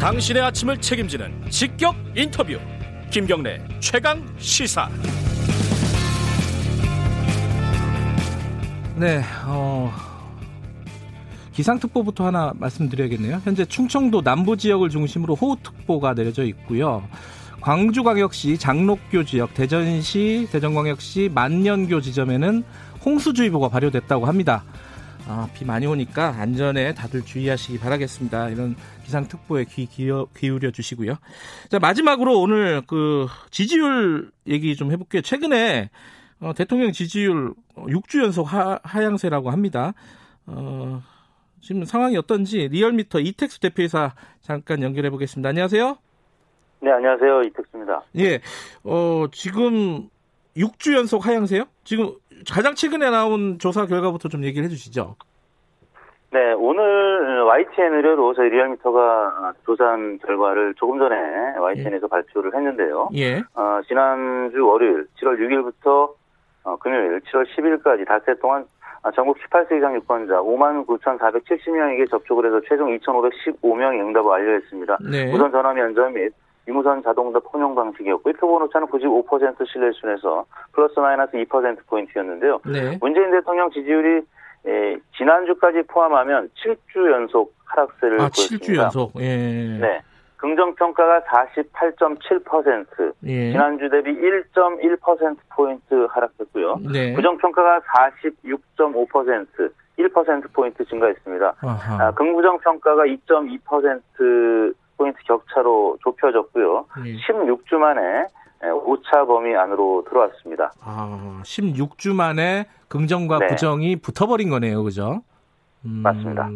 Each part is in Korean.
당신의 아침을 책임지는 직격 인터뷰 김경래 최강 시사 네, 어, 기상특보부터 하나 말씀드려야겠네요. 현재 충청도 남부 지역을 중심으로 호우특보가 내려져 있고요. 광주광역시 장록교 지역, 대전시, 대전광역시 만년교 지점에는 홍수주의보가 발효됐다고 합니다. 아, 비 많이 오니까 안전에 다들 주의하시기 바라겠습니다. 이런 기상특보에 귀 기어, 기울여 주시고요. 자, 마지막으로 오늘 그 지지율 얘기 좀 해볼게요. 최근에 어, 대통령 지지율 6주 연속 하, 하향세라고 합니다. 어, 지금 상황이 어떤지 리얼미터 이택수 대표이사 잠깐 연결해 보겠습니다. 안녕하세요. 네, 안녕하세요. 이택수입니다. 예, 어, 지금 6주 연속 하향세요? 지금 가장 최근에 나온 조사 결과부터 좀 얘기를 해주시죠. 네, 오늘 YTN 의뢰로 저희 리얼미터가 조사한 결과를 조금 전에 YTN에서 예. 발표를 했는데요. 예. 어, 지난주 월요일 7월 6일부터 어, 금요일 7월 10일까지 닷새 동안 전국 18세 이상 유권자 5만 9,470명에게 접촉을 해서 최종 2,515명이 응답을 완료했습니다. 네. 우선 전화 면접 및 유무선 자동답 혼용 방식이었고 표본 오차는 95% 신뢰 순에서 플러스 마이너스 2%포인트였는데요. 네. 문재인 대통령 지지율이 예, 지난주까지 포함하면 7주 연속 하락세를 아, 보였습니다. 7주 연속. 예. 네. 긍정 평가가 48.7%, 예. 지난주 대비 1.1%포인트 하락했고요. 네. 부정 평가가 46.5%, 1%포인트 증가했습니다. 아하. 아, 긍부정 평가가 2.2% 포인트 격차로 좁혀졌고요. 예. 16주 만에 오차 범위 안으로 들어왔습니다. 아, 16주 만에 긍정과 네. 부정이 붙어버린 거네요, 그죠? 음, 맞습니다.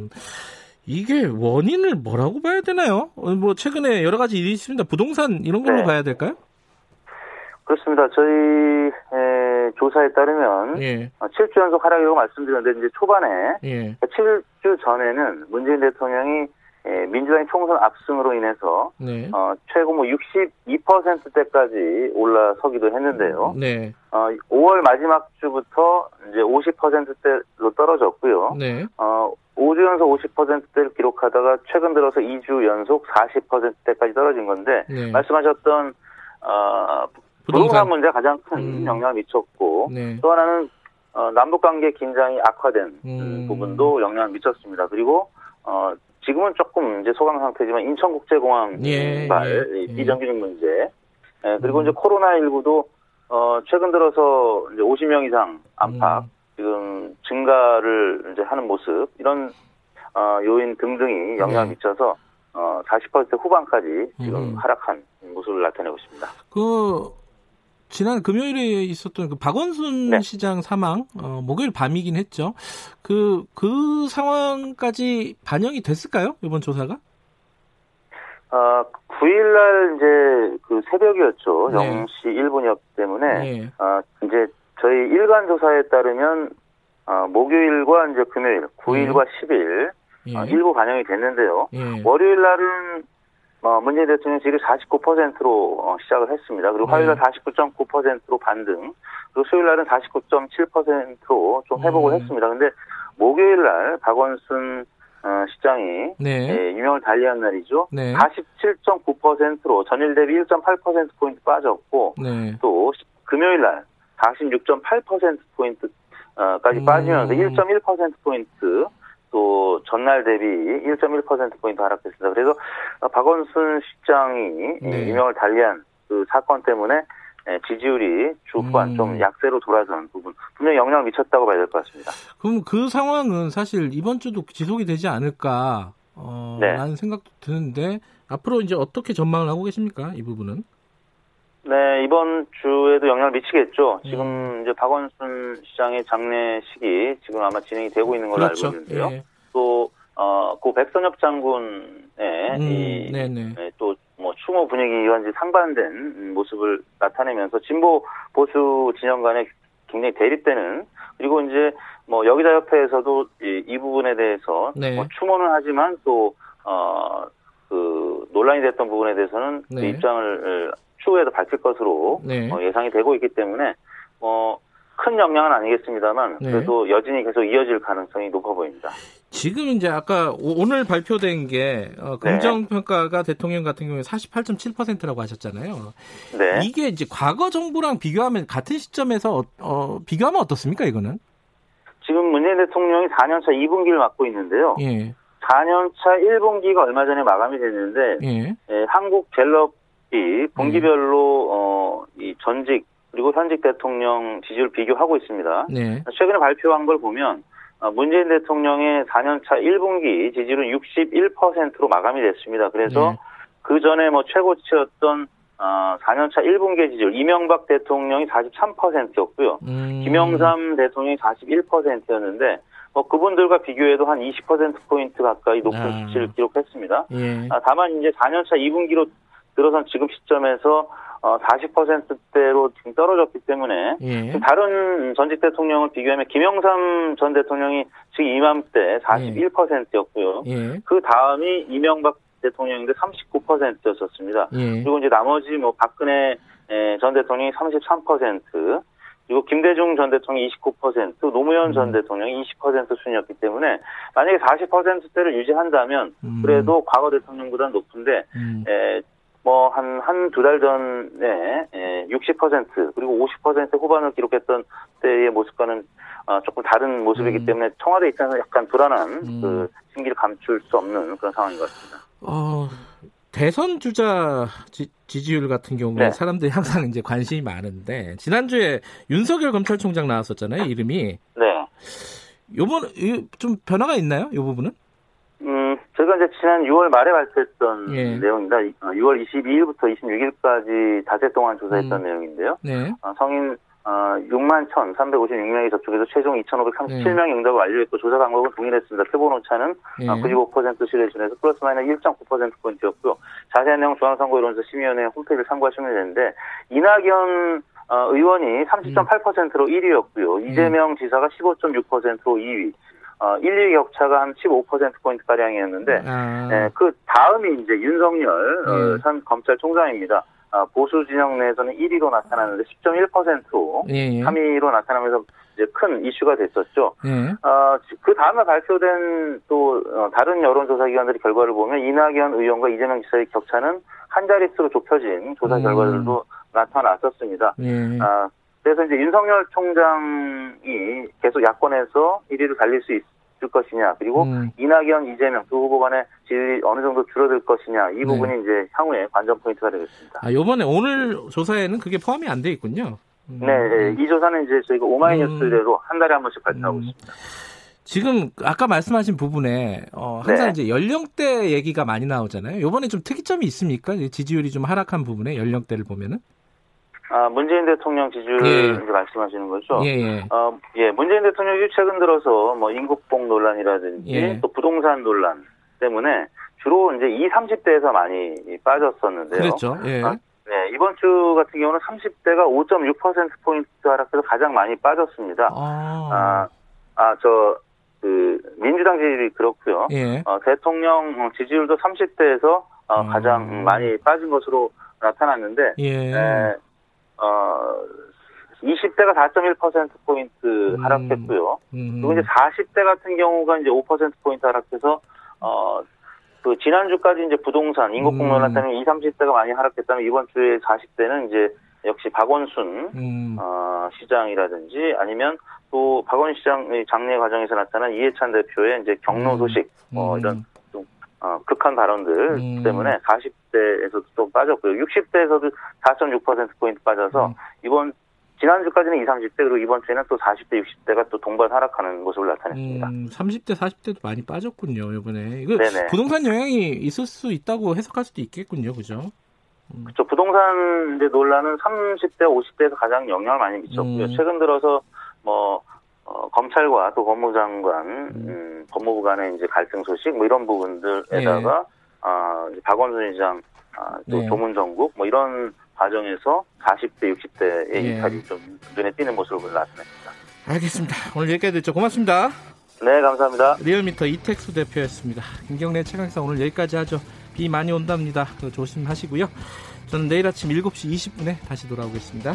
이게 원인을 뭐라고 봐야 되나요? 어, 뭐 최근에 여러 가지 일이 있습니다. 부동산 이런 걸로 네. 봐야 될까요? 그렇습니다. 저희 에, 조사에 따르면 예, 어, 7주 연속 하락이라고 말씀드렸는데 이제 초반에 예, 7주 전에는 문재인 대통령이 에, 민주당의 총선 압승으로 인해서 네, 어, 최고 뭐 62%대까지 올라서기도 했는데요. 네, 어, 5월 마지막 주부터 이제 50%대로 떨어졌고요. 네, 어, 5주 연속 50%대를 기록하다가 최근 들어서 2주 연속 40%대까지 떨어진 건데 네. 말씀하셨던 어, 부동산. 부동산 문제가 가장 큰 음. 영향을 미쳤고 네, 또 하나는 어, 남북 관계 긴장이 악화된 음. 부분도 영향을 미쳤습니다. 그리고 어, 지금은 조금 이제 소강 상태지만 인천국제공항 예, 발 예, 이 예. 비정규직 문제 예, 그리고 음. 이제 코로나 19도 어, 최근 들어서 이제 50명 이상 안팎 음. 지금 증가를 이제 하는 모습 이런 어, 요인 등등이 영향을 네. 미쳐서 어, 40% 후반까지 지금 음. 하락한 모습을 나타내고 있습니다. 그 지난 금요일에 있었던 그 박원순 네. 시장 사망 어, 목요일 밤이긴 했죠. 그 그 상황까지 반영이 됐을까요? 이번 조사가? 어, 9일날 이제 그 새벽이었죠. 네. 0시 1분이었기 때문에 예. 어, 이제 저희 일간 조사에 따르면 어, 목요일과 이제 금요일 9일과 10일 예. 어, 일부 반영이 됐는데요. 예. 월요일 날은 어, 문재인 대통령 지금 49%로 어, 시작을 했습니다. 그리고 화요일 날 네. 49.9%로 반등. 그리고 수요일 날은 49.7%로 좀 회복을 음. 했습니다. 근데 목요일 날 박원순 어, 시장이 네. 예, 유명을 달리한 날이죠. 네. 47.9%로 전일 대비 1.8%포인트 빠졌고, 네. 또 금요일 날 46.8%포인트까지 음. 빠지면서 1.1%포인트 또 전날 대비 1.1%포인트 하락했습니다. 그래서 어, 박원순 시장이 네. 유명을 달리한 그 사건 때문에 예, 지지율이 주 후반 음. 좀 약세로 돌아선 부분 분명히 영향을 미쳤다고 봐야 될 것 같습니다. 그럼 그 상황은 사실 이번 주도 지속이 되지 않을까 어, 네. 라는 생각도 드는데 앞으로 이제 어떻게 전망을 하고 계십니까? 이 부분은? 네, 이번 주에도 영향을 미치겠죠. 음. 지금 이제 박원순 시장의 장례식이 지금 아마 진행이 되고 있는 걸로 그렇죠. 알고 있는데요. 예. 또, 어, 고 백선엽 장군의 음, 이, 네네. 네, 또, 뭐, 추모 분위기와 이제 상반된 모습을 나타내면서 진보 보수 진영 간에 굉장히 대립되는 그리고 이제 뭐 여기자 협회에서도 이, 이 부분에 대해서 네. 뭐 추모는 하지만 또, 어, 그 논란이 됐던 부분에 대해서는 그 네. 입장을 추후에도 밝힐 것으로 네. 어, 예상이 되고 있기 때문에 어, 큰 역량은 아니겠습니다만 네. 그래도 여진이 계속 이어질 가능성이 높아 보입니다. 지금 이제 아까 오- 오늘 발표된 게 어, 네. 긍정 평가가 대통령 같은 경우에 48.7%라고 하셨잖아요. 네. 이게 이제 과거 정부랑 비교하면 같은 시점에서 어, 어, 비교하면 어떻습니까 이거는? 지금 문재인 대통령이 4년차 2분기를 맡고 있는데요. 예, 4년차 1분기가 얼마 전에 마감이 됐는데 예, 예, 한국 갤럽 이 분기별로 어, 이 전직 그리고 현직 대통령 지지율 비교하고 있습니다. 네, 최근에 발표한 걸 보면 어, 문재인 대통령의 4년차 1분기 지지율은 61%로 마감이 됐습니다. 그래서 네. 그 전에 뭐 최고치였던 어, 4년차 1분기 지지율 이명박 대통령이 43%였고요. 음, 김영삼 대통령이 41%였는데 뭐 그분들과 비교해도 한 20% 포인트 가까이 높은 아. 수치를 기록했습니다. 예, 아, 다만 이제 4년차 2분기로 들어선 지금 시점에서 어, 40%대로 지금 떨어졌기 때문에 예, 다른 전직 대통령을 비교하면 김영삼 전 대통령이 지금 이맘때 41%였고요. 예, 그 다음이 이명박 대통령인데 39%였었습니다. 예, 그리고 이제 나머지 뭐 박근혜 에, 전 대통령이 33%, 그리고 김대중 전 대통령이 29%, 노무현 전 음. 대통령이 20% 순이었기 때문에 만약에 40%대를 유지한다면 음. 그래도 과거 대통령보다 높은데 음, 뭐 한 한 두 달 전에 에, 60% 그리고 50% 후반을 기록했던 때의 모습과는 어, 조금 다른 모습이기 음. 때문에 청와대 입장에서 약간 불안한 음. 그 심기를 감출 수 없는 그런 상황인 것 같습니다. 어, 대선 주자 지, 지율 같은 경우에 네. 사람들이 항상 이제 관심이 많은데 지난주에 윤석열 검찰총장 나왔었잖아요 이름이 네. 요번 이- 좀 변화가 있나요? 이 부분은? 음, 저희가 이제 지난 6월 말에 발표했던 예. 내용입니다. 이- 어, 6월 22일부터 26일까지 닷새 동안 조사했던 음. 내용인데요. 네. 어, 성인 어, 6만 1,356명이 접촉해서 최종 2,537명 응답을 완료했고 조사 방법은 동일했습니다. 표본 오차는 예. 어, 95% 신뢰 준에서 플러스 마이너스 1.9%포인트였고요. 자세한 내용 중앙선거여론조 심의위원회 홈페이지를 참고하시면 되는데 이낙연 어, 의원이 30.8%로 1위였고요. 이재명 지사가 15.6%로 2위. 어, 1, 2위 격차가 한 15%포인트 가량이었는데 아, 예, 그 다음이 이제 윤석열 어, 예. 전 검찰총장입니다. 아, 보수 진영 내에서는 1위로 나타났는데 10.1%로 예, 예. 3위로 나타나면서 이제 큰 이슈가 됐었죠. 예. 어, 그 다음에 발표된 또 어, 다른 여론조사 기관들의 결과를 보면 이낙연 의원과 이재명 지사의 격차는 한 자릿수로 좁혀진 조사 음. 결과들도 나타났었습니다. 예. 아, 그래서 이제 윤석열 총장이 계속 야권에서 1위를 달릴 수 있을 것이냐, 그리고 음. 이낙연, 이재명 두 후보 간의 지지율이 어느 정도 줄어들 것이냐, 이 네. 부분이 이제 향후에 관전 포인트가 되겠습니다. 아, 요번에 오늘 조사에는 그게 포함이 안 돼 있군요. 음. 네, 네, 이 조사는 이제 저희가 오마이뉴스대로 한 달에 한 번씩 발표하고 음. 있습니다. 지금 아까 말씀하신 부분에 어, 항상 네. 이제 연령대 얘기가 많이 나오잖아요. 요번에 좀 특이점이 있습니까? 이 지지율이 좀 하락한 부분에 연령대를 보면은? 아, 문재인 대통령 지지율 예. 말씀하시는 거죠? 예, 예. 어, 예, 문재인 대통령이 최근 들어서 뭐 인국복 논란이라든지 예. 또 부동산 논란 때문에 주로 이제 20, 30대에서 많이 빠졌었는데요. 그랬죠. 예. 아, 네, 이번 주 같은 경우는 30대가 5.6%포인트 하락해서 가장 많이 빠졌습니다. 아, 아, 아, 저, 그, 민주당 지지율이 그렇고요. 예. 어, 대통령 지지율도 30대에서 어, 음. 가장 많이 빠진 것으로 나타났는데, 예. 에, 어, 20대가 4.1%포인트 음. 하락했고요. 음. 그리고 이제 40대 같은 경우가 이제 5%포인트 하락해서, 어, 그, 지난주까지 이제 부동산, 인구폭 음. 때문에 20, 30대가 많이 하락했다면 이번 주에 40대는 이제 역시 박원순, 음. 어, 시장이라든지 아니면 또 박원 시장의 장례 과정에서 나타난 이해찬 대표의 이제 경로 음. 소식, 뭐 음. 이런 좀, 어, 극한 발언들 음. 때문에 40대에서도 좀 빠졌고요. 60대에서도 4.6%포인트 빠져서 음. 이번, 지난주까지는 20, 30대, 그리고 이번 주에는 또 40대, 60대가 또 동반 하락하는 모습을 나타냈습니다. 음, 30대, 40대도 많이 빠졌군요, 이번에. 이거 네네. 부동산 영향이 있을 수 있다고 해석할 수도 있겠군요, 그죠? 그렇죠. 부동산 이제 논란은 30대, 50대에서 가장 영향을 많이 미쳤고요. 음. 최근 들어서 뭐 어, 검찰과 또 법무장관, 음, 법무부 간의 이제 갈등 소식 뭐 이런 부분들에다가 아, 이제 박원순 시장 아, 또 네. 조문 정국 뭐 이런 과정에서 40대, 60대의 예. 이탈이 좀 눈에 띄는 모습을 나타냈습니다. 알겠습니다. 오늘 여기까지 듣죠. 고맙습니다. 네, 감사합니다. 리얼미터 이택수 대표였습니다. 김경래 최강사 오늘 여기까지 하죠. 비 많이 온답니다. 조심하시고요. 저는 내일 아침 7시 20분에 다시 돌아오겠습니다.